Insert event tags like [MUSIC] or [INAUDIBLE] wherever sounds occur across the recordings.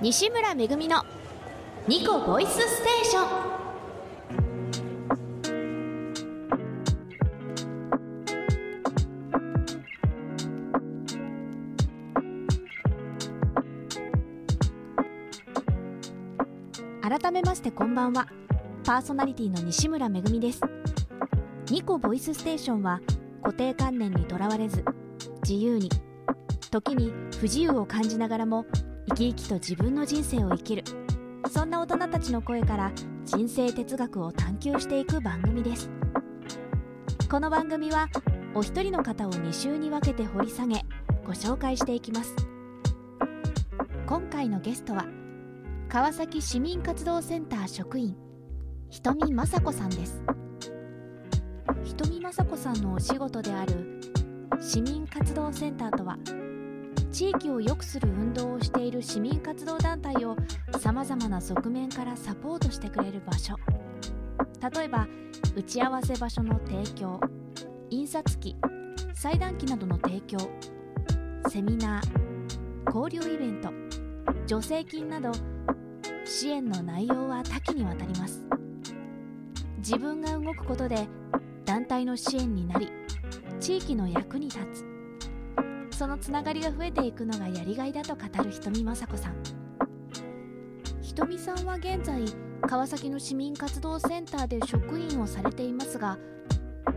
西村めぐみのニコボイスステーション。改めましてこんばんは。パーソナリティの西村めぐみです。ニコボイスステーションは固定観念にとらわれず自由に時に不自由を感じながらも生き生きと自分の人生を生きる。そんな大人たちの声から人生哲学を探求していく番組です。この番組はお一人の方を2週に分けて掘り下げご紹介していきます。今回のゲストは川崎市民活動センター職員瞳雅子さんです。瞳雅子さんのお仕事である市民活動センターとは地域を良くする運動をしている市民活動団体をさまざまな側面からサポートしてくれる場所。例えば打ち合わせ場所の提供印刷機裁断機などの提供セミナー交流イベント助成金など支援の内容は多岐にわたります。自分が動くことで団体の支援になり地域の役に立つ。そのつながりが増えていくのがやりがいだと語る瞳雅子さん。瞳さんは現在川崎の市民活動センターで職員をされていますが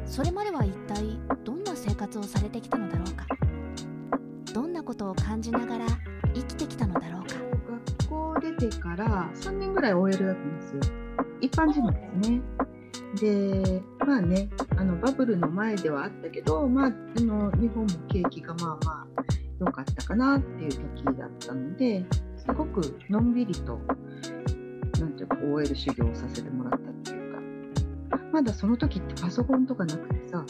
それまでは一体どんな生活をされてきたのだろうか。どんなことを感じながら生きてきたのだろうか。学校出てから3年ぐらい OL だったんですよ。一般事務ですね。でまあねあのバブルの前ではあったけど、まあ、あの日本も景気がまあまあ良かったかなっていう時だったのですごくのんびりとなんていうか OL 修行をさせてもらったっていうか。まだその時ってパソコンとかなくてさ。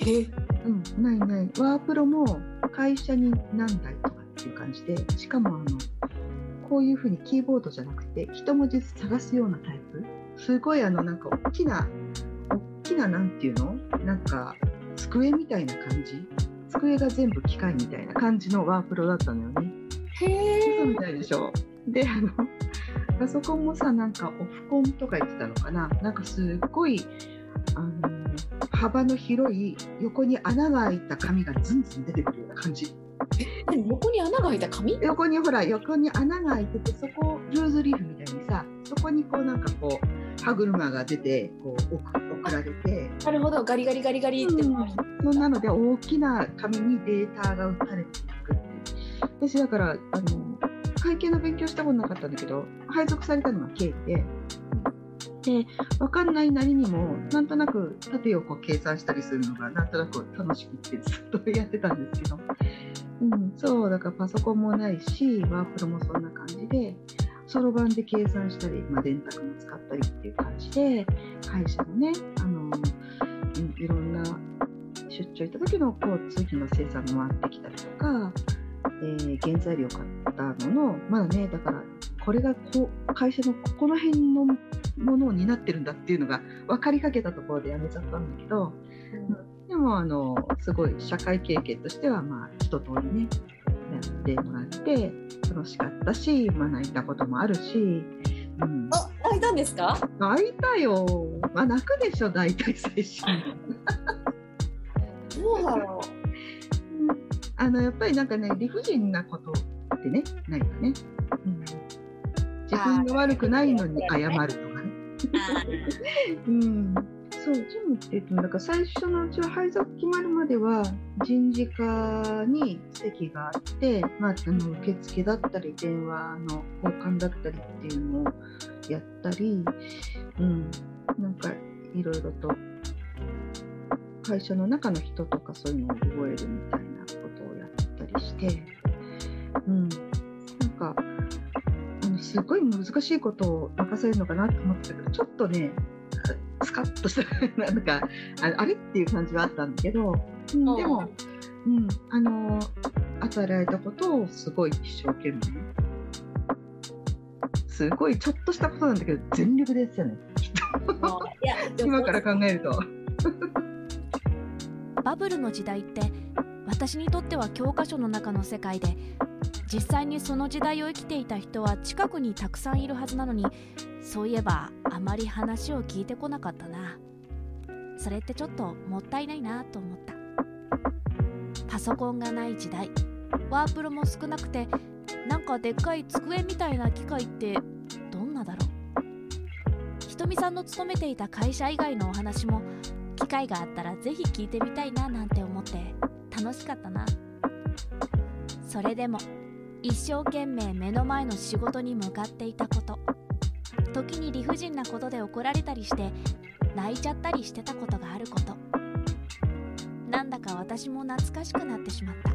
え？うんないない。ワープロも会社に何台とかっていう感じで。しかもあのこういう風にキーボードじゃなくて一文字ずつ探すようなタイプすごいあのなんか大きな大きななんていうの？なんか机みたいな感じ？机が全部機械みたいな感じのワープロだったのよね。へ嘘みたいでしょ？であのパソコンもさなんかオフコンとか言ってたのかな？なんかすっごいあの幅の広い横に穴が開いた紙がズンズン出てくるような感じ。え横に穴が開いた紙？横にほら横に穴が開いててそこルーズリーフみたいにさそこにこうなんかこう歯車が出てこう送送られて。なるほど。ガリガリガリガリって。回してそんなので大きな紙にデータが打たれていくって私だからあの会計の勉強したことなかったんだけど配属されたのが経理で。で分かんないなりにもなんとなく縦横計算したりするのがなんとなく楽しくってずっとやってたんですけど、うん、そうだからパソコンもないしワープロもそんな感じでそろばんで計算したり、まあ、電卓も使ったりっていう感じで会社のねあの、うん、いろんな出張行った時の交通費の生産も回ってきたりとか、えー原材料買ったののまだねだからこれがこう会社のここの辺のものを担ってるんだっていうのが分かりかけたところでやめちゃったんだけど、でもあのすごい社会経験としてはまあ一通りねやってもらって楽しかったし、まあ、泣いたこともあるし、うん、あ開いたんですか？泣いたよ、まあ、泣くでしょ大体最初どうだろあのやっぱりなんかね理不尽なことってねないかね、うん、自分が悪くないのに謝るとかね。うん [LAUGHS] そう、ジムって言っても、だから最初のうちは配属決まるまでは、人事課に席があって、まあ、あの受付だったり、電話の交換だったりっていうのをやったり、うん、なんかいろいろと、会社の中の人とかそういうのを覚えるみたいなことをやったりして、うん、なんか、あのすごい難しいことを任されるのかなと思ってたけど、ちょっとね、スカッとした、なんか、ああれっていう感じはあったんだけど、うんうんでも、うん、あの、与えられたことをすごい一生懸命、すごいちょっとしたことなんだけど、全力でやってたね。今から考えると。[LAUGHS] バブルの時代って私にとっては教科書の中の世界で実際にその時代を生きていた人は近くにたくさんいるはずなのにそういえばあまり話を聞いてこなかったな。それってちょっともったいないなと思った。パソコンがない時代。ワープロも少なくてなんかでっかい机みたいな機械ってどんなだろう。ひとみさんの勤めていた会社以外のお話も機会があったらぜひ聞いてみたいななんて思って楽しかったな。それでも一生懸命目の前の仕事に向かっていたこと。時に理不尽なことで怒られたりして泣いちゃったりしてたことがあること。なんだか私も懐かしくなってしまった。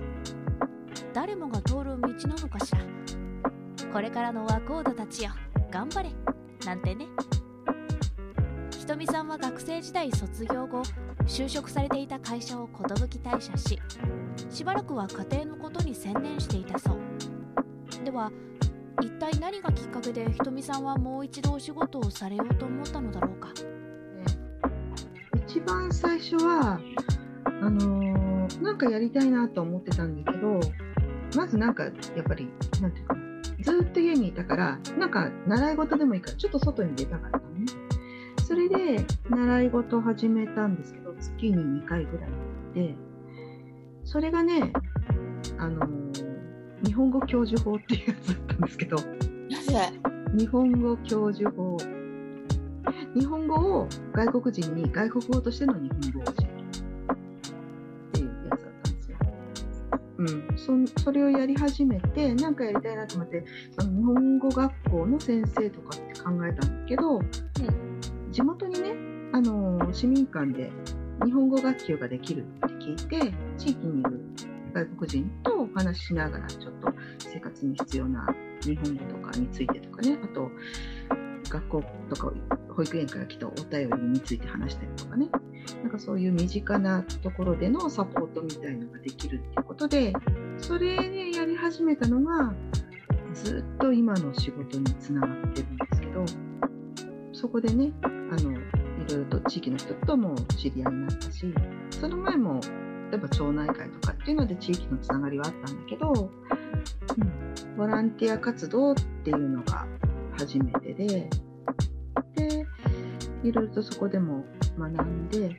誰もが通る道なのかしら。これからの若人たちよ。頑張れ。なんてね。ひとみさんは学生時代卒業後就職されていた会社を寿退社ししばらくは家庭のことに専念していたそう。では一体何がきっかけでひとみさんはもう一度お仕事をされようと思ったのだろうか？一番最初はあのーなんかやりたいなと思ってたんだけどまずなんかやっぱりなんていうかなずっと家にいたからなんか習い事でもいいからちょっと外に出たかったね。それで習い事始めたんですけど月に2回ぐらいでそれがねあのー日本語教授法っていうやつだったんですけど。なぜ？日本語教授法。日本語を外国人に外国語としての日本語を教えるっていうやつだったんですよ。うん、そそれをやり始めて何かやりたいなと思ってその日本語学校の先生とかって考えたんだけど、地元にねあの市民館で日本語学級ができるって聞いて地域にいる外国人とお話ししながらちょっと生活に必要な日本語とかについてとかね。あと学校とか保育園から来たお便りについて話したりとかね。なんかそういう身近なところでのサポートみたいのができるっていうことでそれでやり始めたのがずっと今の仕事につながってるんですけどそこでねあのいろいろと地域の人とも知り合いになったしその前も例えば町内会とかっていうので地域のつながりはあったんだけど、うん、ボランティア活動っていうのが初めてででいろいろとそこでも学んで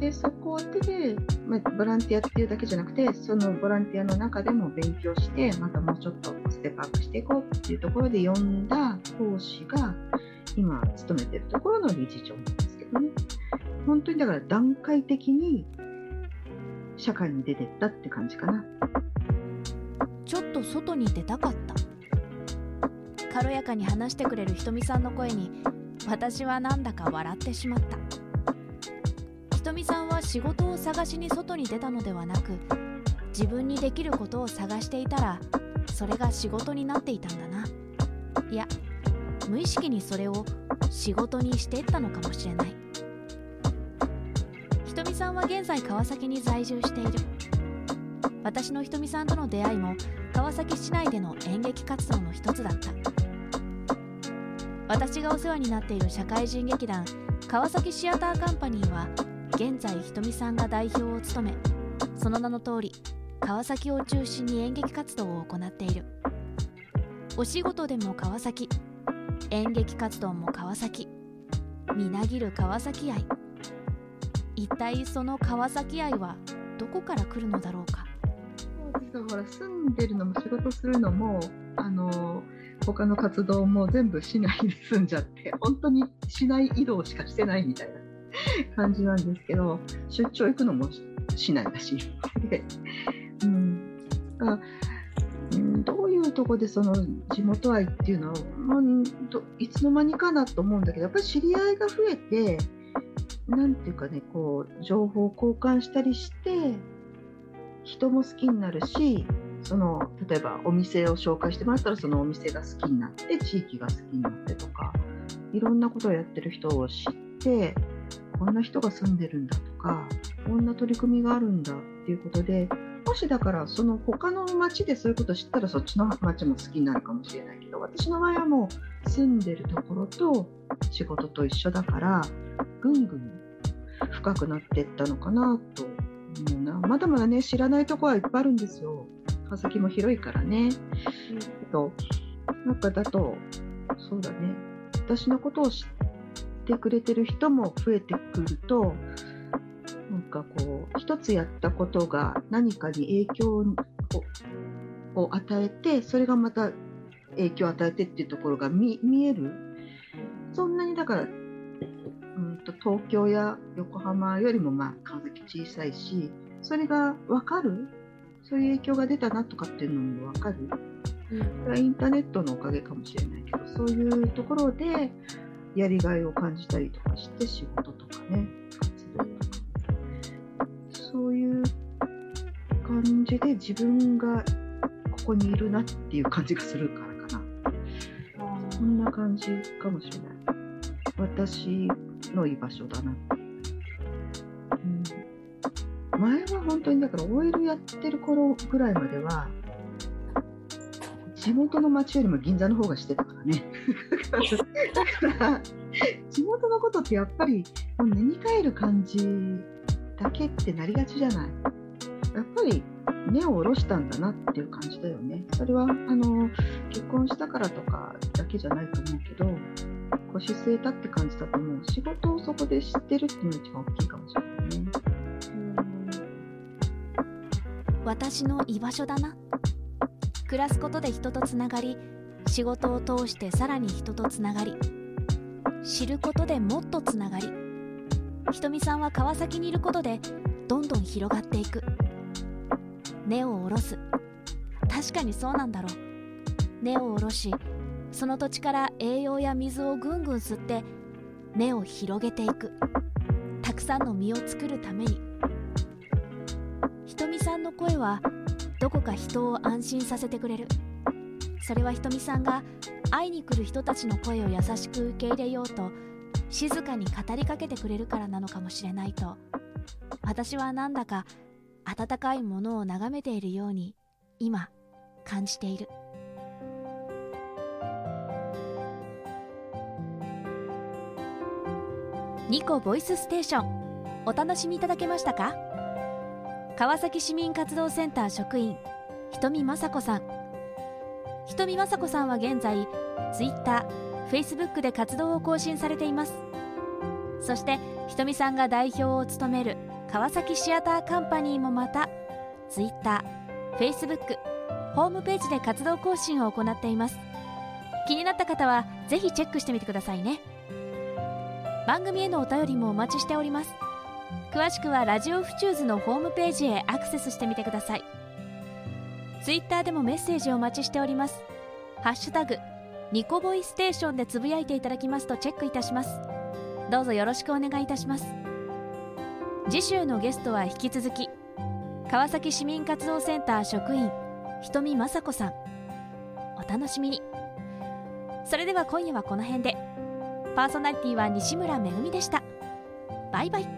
でそこで、まあ、ボランティアっていうだけじゃなくてそのボランティアの中でも勉強してまたもうちょっとステップアップしていこうっていうところで呼んだ講師が今勤めてるところの理事長なんですけどね。本当にだから段階的に社会に出てったって感じかな。ちょっと外に出たかった。軽やかに話してくれるひとみさんの声に私はなんだか笑ってしまった。ひとみさんは仕事を探しに外に出たのではなく自分にできることを探していたらそれが仕事になっていたんだな。いや無意識にそれを仕事にしていったのかもしれない。は現在川崎に在住している。私のひとみさんとの出会いも川崎市内での演劇活動の一つだった。私がお世話になっている社会人劇団川崎シアターカンパニーは現在ひとみさんが代表を務めその名の通り川崎を中心に演劇活動を行っている。お仕事でも川崎演劇活動も川崎みなぎる川崎愛。一体その川崎愛はどこから来るのだろうか？そうほら住んでるのも仕事するのもあの他の活動も全部市内で住んじゃって [LAUGHS] 本当に市内移動しかしてないみたいな感じなんですけど出張行くのも市内だし、[LAUGHS] うん、だからうんどういうとこでその地元愛っていうのはうどいつの間にかなと思うんだけどやっぱり知り合いが増えてなんていうかねこう情報交換したりして人も好きになるしその例えばお店を紹介してもらったらそのお店が好きになって地域が好きになってとかいろんなことをやってる人を知ってこんな人が住んでるんだとかこんな取り組みがあるんだっていうことでもしだからその他の町でそういうこと知ったらそっちの町も好きになるかもしれないけど私の場合はもう住んでるところと仕事と一緒だからぐんぐん深くなっていったのかなと思うなまだまだね知らないところはいっぱいあるんですよ川崎も広いからね。えっと、なんかだと、そうだね、私のことを知ってくれてる人も増えてくると、なんかこう、一つやったことが何かに影響をを与えて、それがまた影響を与えてっていうところが見見える。そんなにだから、うんと東京や横浜よりもまあ川崎小さいし、それが分かる？そういう影響が出たなとかっていうのも分かる？それはインターネットのおかげかもしれないけど、そういうところでやりがいを感じたりとかして仕事とかね、活動とか。そういう感じで自分がここにいるなっていう感じがするからかな。そんな感じかもしれない。私の居場所だなう。ん、前は本当にだから OL やってる頃ぐらいまでは、地元の町よりも銀座の方がしてたからね。だから、地元のことってやっぱりもう根に帰る感じだけってなりがちじゃない。やっぱり根を下ろしたんだなっていう感じだよね。それはあの結婚したからとかだけじゃないと思うけど、腰据えたって感じだと思う。仕事をそこで知ってるっていうのが一番大きいかもしれないね。私の居場所だな暮らすことで人とつながり仕事を通してさらに人とつながり知ることでもっとつながり。ひとみさんは川崎にいることでどんどん広がっていく。根を下ろす。確かにそうなんだろう。根を下ろしその土地から栄養や水をぐんぐん吸って根を広げていく。たくさんの実を作るために。ひとみさんの声はどこか人を安心させてくれる。それはひとみさんが会いに来る人たちの声を優しく受け入れようと静かに語りかけてくれるからなのかもしれないと。私はなんだか温かいものを眺めているように今感じている。ニコボイスステーション。お楽しみいただけましたか？川崎市民活動センター職員ひとみまさこさん。ひとみまさこさんは現在ツイッター、フェイスブックで活動を更新されています。そしてひとみさんが代表を務める川崎シアターカンパニーもまたツイッター、フェイスブックホームページで活動更新を行っています。気になった方はぜひチェックしてみてくださいね。番組へのお便りもお待ちしております。詳しくはラジオフチューズのホームページへアクセスしてみてください。ツイッターでもメッセージをお待ちしております。ハッシュタグニコボイステーションでつぶやいていただきますとチェックいたします。どうぞよろしくお願いいたします。次週のゲストは引き続き川崎市民活動センター職員ひとみまさこさん。お楽しみに。それでは今夜はこの辺で。パーソナリティは西村めぐみでした。バイバイ。